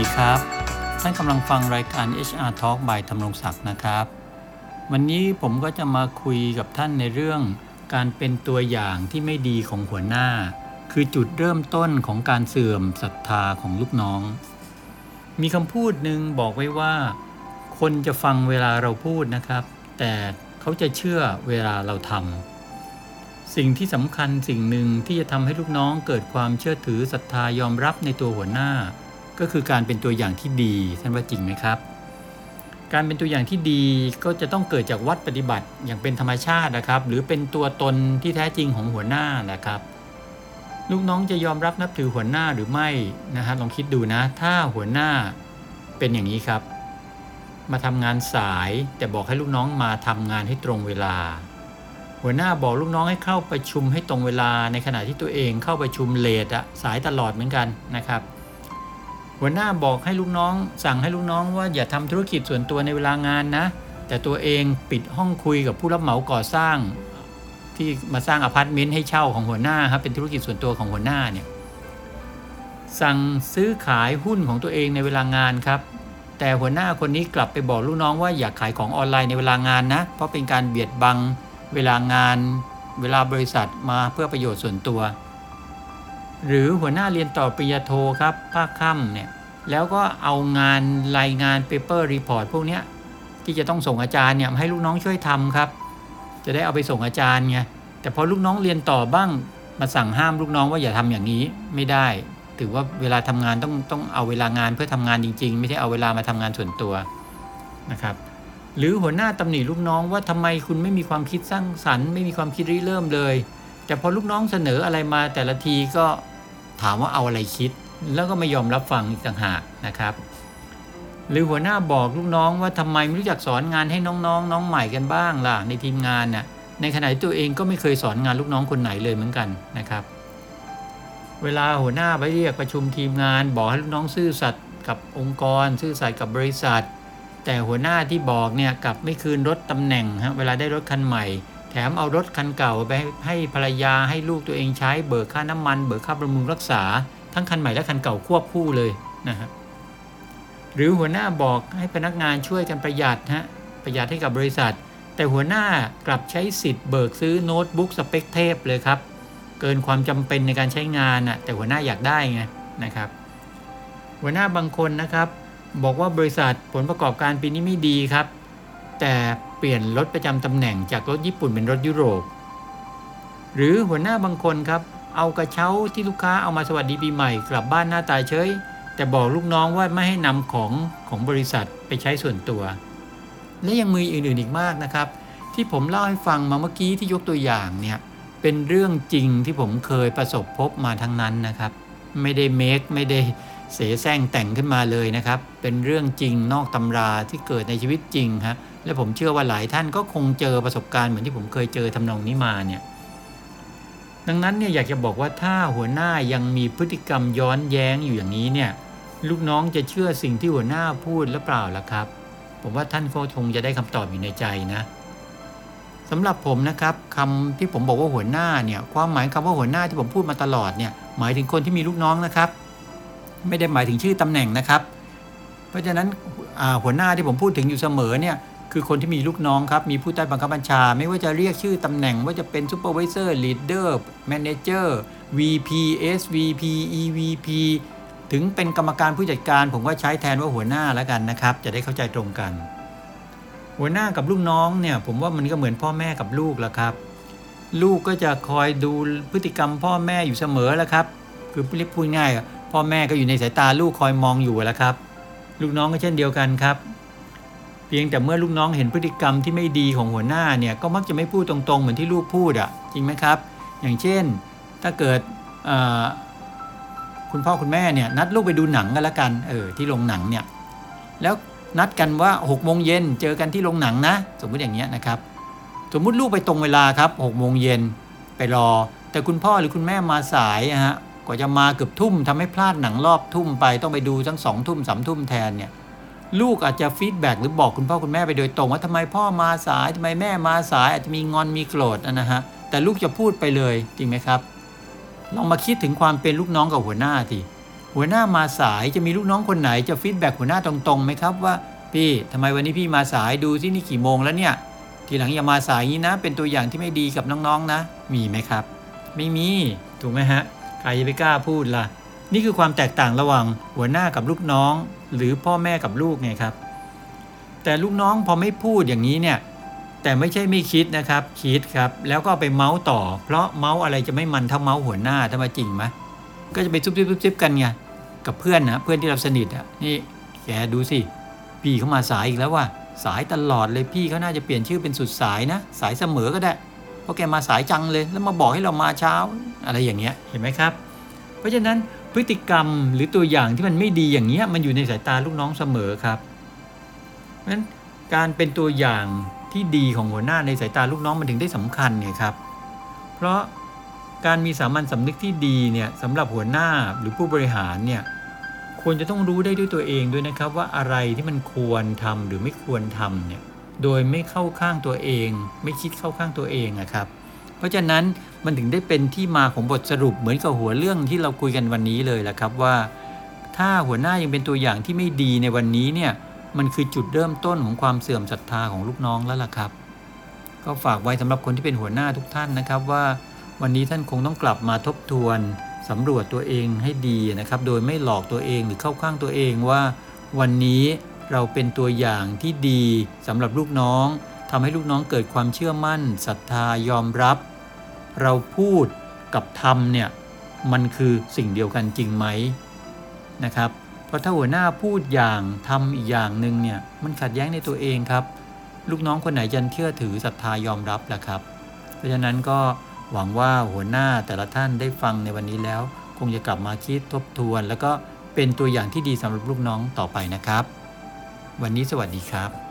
ดีครับ ท่านกำลังฟังรายการ HR Talk by ธำรงศักดิ์นะครับ วันนี้ผมก็จะมาคุยกับท่านในเรื่อง การเป็นตัวอย่างที่ไม่ดีของหัวหน้า คือจุดเริ่มต้นของการเสื่อมศรัทธาของลูกน้อง มีคำพูดหนึ่งบอกไว้ว่า คนจะฟังเวลาเราพูดนะครับ แต่เขาจะเชื่อเวลาเราทำสิ่งที่สำคัญสิ่งหนึ่งที่จะทำให้ลูกน้องเกิดความเชื่อถือศรัทธายอมรับในตัวหัวหน้า ก็คือการเป็นตัวอย่างที่ดีท่านว่าจริงไหมครับ การเป็นตัวอย่างที่ดีก็จะต้องเกิดจากวัดปฏิบัติอย่างเป็นธรรมชาตินะครับ หรือเป็นตัวตนที่แท้จริงของหัวหน้านะครับ ลูกน้องจะยอมรับนับถือหัวหน้าหรือไม่นะฮะลองคิดดูนะ ถ้าหัวหน้าเป็นอย่างนี้ครับ มาทำงานสายแต่บอกให้ลูกน้องมาทำงานให้ตรงเวลาหัวหน้าบอกลูกน้องให้เข้าประชุมให้ตรงเวลาในขณะที่ตัวเองเข้าประชุมเลทอะสายตลอดเหมือนกันนะครับ หัวหน้าบอกให้ลูกน้อง สั่งให้ลูกน้องว่าอย่าทำธุรกิจส่วนตัวในเวลางานนะ แต่ตัวเองปิดห้องคุยกับผู้รับเหมาก่อสร้าง ที่มาสร้างอพาร์ตเมนต์ให้เช่าของหัวหน้าครับเป็นธุรกิจส่วนตัวของหัวหน้าเนี่ยสั่งซื้อขายหุ้นของตัวเองในเวลางานครับ แต่หัวหน้าคนนี้กลับไปบอกลูกน้องว่าอย่าขายของออนไลน์ในเวลางานนะ เพราะเป็นการเบียดบังเวลางาน เวลาบริษัทมาเพื่อประโยชน์ส่วนตัว หรือหัวหน้าเรียนต่อปริญญาโทครับภาคค่ำเนี่ยแล้วก็เอางานรายงาน paper report พวกนี้ที่จะต้องส่งอาจารย์เนี่ยให้ลูกน้องช่วยทำครับ จะได้เอาไปส่งอาจารย์ไงแต่พอลูกน้องเรียนต่อบ้างมาสั่งห้ามลูกน้องว่าอย่าทำอย่างนี้ไม่ได้ ถือว่าเวลาทำงานต้องต้องเอาเวลางานเพื่อทำงานจริง ๆ ไม่ใช่เอาเวลามาทำงานส่วนตัวนะครับหรือหัวหน้าตำหนิลูกน้องว่าทำไมคุณไม่มีความคิดสร้างสรรค์ ไม่มีความคิดริเริ่มเลย แต่พอลูกน้องเสนออะไรมาแต่ละทีก็ ถามว่าเอาอะไรคิด แล้วก็ไม่ยอมรับฟังอีกต่างหากนะครับ หรือหัวหน้าบอกลูกน้องว่าทำไมไม่รู้จักสอนงานให้น้องๆนน้องใหม่กันบ้างล่ะในทีมงานน่ะในขณะที่ตัวเองก็ไม่เคยสอนงานลูกน้องคนไหนเลยเหมือนกันนะครับ เวลาหัวหน้าไปเรียกประชุมทีมงาน บอกให้ลูกน้องซื่อสัตย์กับองค์กร ซื่อสัตย์กับบริษัท แต่หัวหน้าที่บอกเนี่ยกลับไม่คืนรถตำแหน่งฮะเวลาได้รถคันใหม่ แถมเอารถคันเก่าไปให้ภรรยาให้ลูกตัวเองใช้เบิกค่าน้ำมัน เบิกค่าบำรุงรักษา ทั้งคันใหม่และคันเก่าควบคู่เลยนะฮะหรือหัวหน้าบอกให้พนักงานช่วยกันประหยัดฮะประหยัดให้กับบริษัท แต่หัวหน้ากลับใช้สิทธิ์เบิกซื้อโน้ตบุ๊กสเปคเทพเลยครับ เกินความจำเป็นในการใช้งานน่ะแต่หัวหน้าอยากได้ไงนะครับ หัวหน้าบางคนนะครับ บอกว่าบริษัทผลประกอบการปีนี้ไม่ดีครับ แต่เปลี่ยนรถประจำตำแหน่งจากรถญี่ปุ่นเป็นรถยุโรป หรือหัวหน้าบางคนครับ เอากระเช้าที่ลูกค้าเอามาสวัสดีปีใหม่กลับบ้านหน้าตาเฉย แต่บอกลูกน้องว่าไม่ให้นำของของบริษัทไปใช้ส่วนตัว และยังมีอื่นๆอีกมากนะครับ ที่ผมเล่าให้ฟังมาเมื่อกี้ที่ยกตัวอย่างเนี่ยเป็นเรื่องจริงที่ผมเคยประสบพบมาทั้งนั้นนะครับ ไม่ได้เมคไม่ได้เสแสร้งแต่งขึ้นมาเลยนะครับ เป็นเรื่องจริงนอกตำราที่เกิดในชีวิตจริงฮะ และผมเชื่อว่าหลายท่านก็คงเจอประสบการณ์เหมือนที่ผมเคยเจอทำนองนี้มาเนี่ยดังนั้นเนี่ยอยากจะบอกว่าถ้าหัวหน้ายังมีพฤติกรรมย้อนแย้งอยู่อย่างนี้เนี่ยลูกน้องจะเชื่อสิ่งที่หัวหน้าพูดหรือเปล่าล่ะครับ ผมว่าท่านก็คงจะได้คำตอบอยู่ในใจนะสำหรับผมนะครับคำที่ผมบอกว่าหัวหน้าเนี่ยความหมายคำว่าหัวหน้าที่ผมพูดมาตลอดเนี่ยหมายถึงคนที่มีลูกน้องนะครับ ไม่ได้หมายถึงชื่อตำแหน่งนะครับ เพราะฉะนั้นหัวหน้าที่ผมพูดถึงอยู่เสมอเนี่ย คือคนที่มีลูกน้องครับ มีผู้ใต้บังคับบัญชา ไม่ว่าจะเรียกชื่อตำแหน่งว่าจะเป็น supervisor leader manager VP SVP EVP ถึงเป็นกรรมการผู้จัดการผมก็ใช้แทนว่าหัวหน้าแล้วกันนะครับ จะได้เข้าใจตรงกัน หัวหน้ากับลูกน้องเนี่ย ผมว่ามันก็เหมือนพ่อแม่กับลูกแล้วครับ ลูกก็จะคอยดูพฤติกรรมพ่อแม่อยู่เสมอแล้วครับ คือเรียกพูดง่าย พ่อแม่ก็อยู่ในสายตาลูกคอยมองอยู่แล้วครับ ลูกน้องก็เช่นเดียวกันครับ เพียงแต่เมื่อลูกน้องเห็นพฤติกรรมที่ไม่ดีของหัวหน้าเนี่ยก็มักจะไม่พูดตรงๆ เหมือนที่ลูกพูดอะ่ะจริงไหมครับ อย่างเช่น ถ้าเกิดคุณพ่อคุณแม่เนี่ยนัดลูกไปดูหนังกันละกันเออที่โรงหนังเนี่ยแล้วนัดกันว่า6กโมงเย็นเจอกันที่โรงหนังนะ สมมติอย่างเงี้ยนะครับ สมมุติลูกไปตรงเวลาครับ6กโมงเย็นไปรอ แต่คุณพ่อหรือคุณแม่มาสายฮะกว่าจะมาเกือบทุ่มทำให้พลาดหนังรอบทุ่มไปต้องไปดูตั้งสองทุ่มสามทุ่มแทนเนี่ย ลูกอาจจะ feedback หรือบอกคุณพ่อคุณแม่ไปโดยตรง ว่าทำไมพ่อมาสายทำไมแม่มาสาย อาจจะมีงอนมีโกรธนะฮะแต่ลูกจะพูดไปเลยจริงไหมครับ ลองมาคิดถึงความเป็นลูกน้องกับหัวหน้าทีหัวหน้ามาสายจะมีลูกน้องคนไหนจะ feedback หัวหน้าตรงๆไหมครับว่า พี่ทำไมวันนี้พี่มาสายดูซินี่กี่โมงแล้วเนี่ยทีหลังอย่ามาสายนี้นะ เป็นตัวอย่างที่ไม่ดีกับน้องๆนะมีไหมครับ ไม่มีถูกไหมฮะใครจะไปกล้าพูดล่ะ นี่คือความแตกต่างระหว่างหัวหน้ากับลูกน้อง หรือพ่อแม่กับลูกไงครับ แต่ลูกน้องพอไม่พูดอย่างนี้เนี่ย แต่ไม่ใช่ไม่คิดนะครับคิดครับ แล้วก็ไปเม้าท์ต่อ เพราะเม้าท์อะไรจะไม่มันเท่าเม้าท์หัวหน้าถ้ามาจริงไหมก็จะไปซุบซิบซุบซิบกันไงกับเพื่อนนะเพื่อนที่เราสนิทอะนี่แกดูสิพี่เขามาสายอีกแล้วว่ะสายตลอดเลยพี่เขาน่าจะเปลี่ยนชื่อเป็นสุดสายนะ สายเสมอก็ได้เพราะแกมาสายจังเลย แล้วมาบอกให้เรามาเช้า อะไรอย่างเงี้ยเห็นไหมครับ เพราะฉะนั้น พฤติกรรมหรือตัวอย่างที่มันไม่ดีอย่างเงี้ยมันอยู่ในสายตาลูกน้องเสมอครับเพราะฉะนั้นการเป็นตัวอย่างที่ดีของหัวหน้าในสายตาลูกน้องมันถึงได้สำคัญเนี่ยครับ เพราะการมีสามัญสำนึกที่ดีเนี่ยสำหรับหัวหน้าหรือผู้บริหารเนี่ยควรจะต้องรู้ได้ด้วยตัวเองด้วยนะครับว่าอะไรที่มันควรทำหรือไม่ควรทำเนี่ยโดยไม่เข้าข้างตัวเอง ไม่คิดเข้าข้างตัวเองอะครับ เพราะฉะนั้นมันถึงได้เป็นที่มาของบทสรุปเหมือนกับหัวเรื่องที่เราคุยกันวันนี้เลยแหละครับว่า ถ้าหัวหน้ายังเป็นตัวอย่างที่ไม่ดีในวันนี้เนี่ยมันคือจุดเริ่มต้นของความเสื่อมศรัทธาของลูกน้องแล้วล่ะครับ ก็ฝากไว้สำหรับคนที่เป็นหัวหน้าทุกท่านนะครับว่า วันนี้ท่านคงต้องกลับมาทบทวนสำรวจตัวเองให้ดีนะครับ โดยไม่หลอกตัวเองหรือเข้าข้างตัวเองว่า วันนี้เราเป็นตัวอย่างที่ดีสำหรับลูกน้องทำให้ลูกน้องเกิดความเชื่อมั่นศรัทธายอมรับ เราพูดกับทำเนี่ยมันคือสิ่งเดียวกันจริงไหมนะครับ เพราะถ้าหัวหน้าพูดอย่างทำอีกอย่างหนึ่งเนี่ยมันขัดแย้งในตัวเองครับ ลูกน้องคนไหนจะเชื่อถือศรัทธายอมรับล่ะครับ เพราะฉะนั้นก็หวังว่าหัวหน้าแต่ละท่านได้ฟังในวันนี้แล้ว คงจะกลับมาคิดทบทวน แล้วก็เป็นตัวอย่างที่ดีสำหรับลูกน้องต่อไปนะครับ วันนี้สวัสดีครับ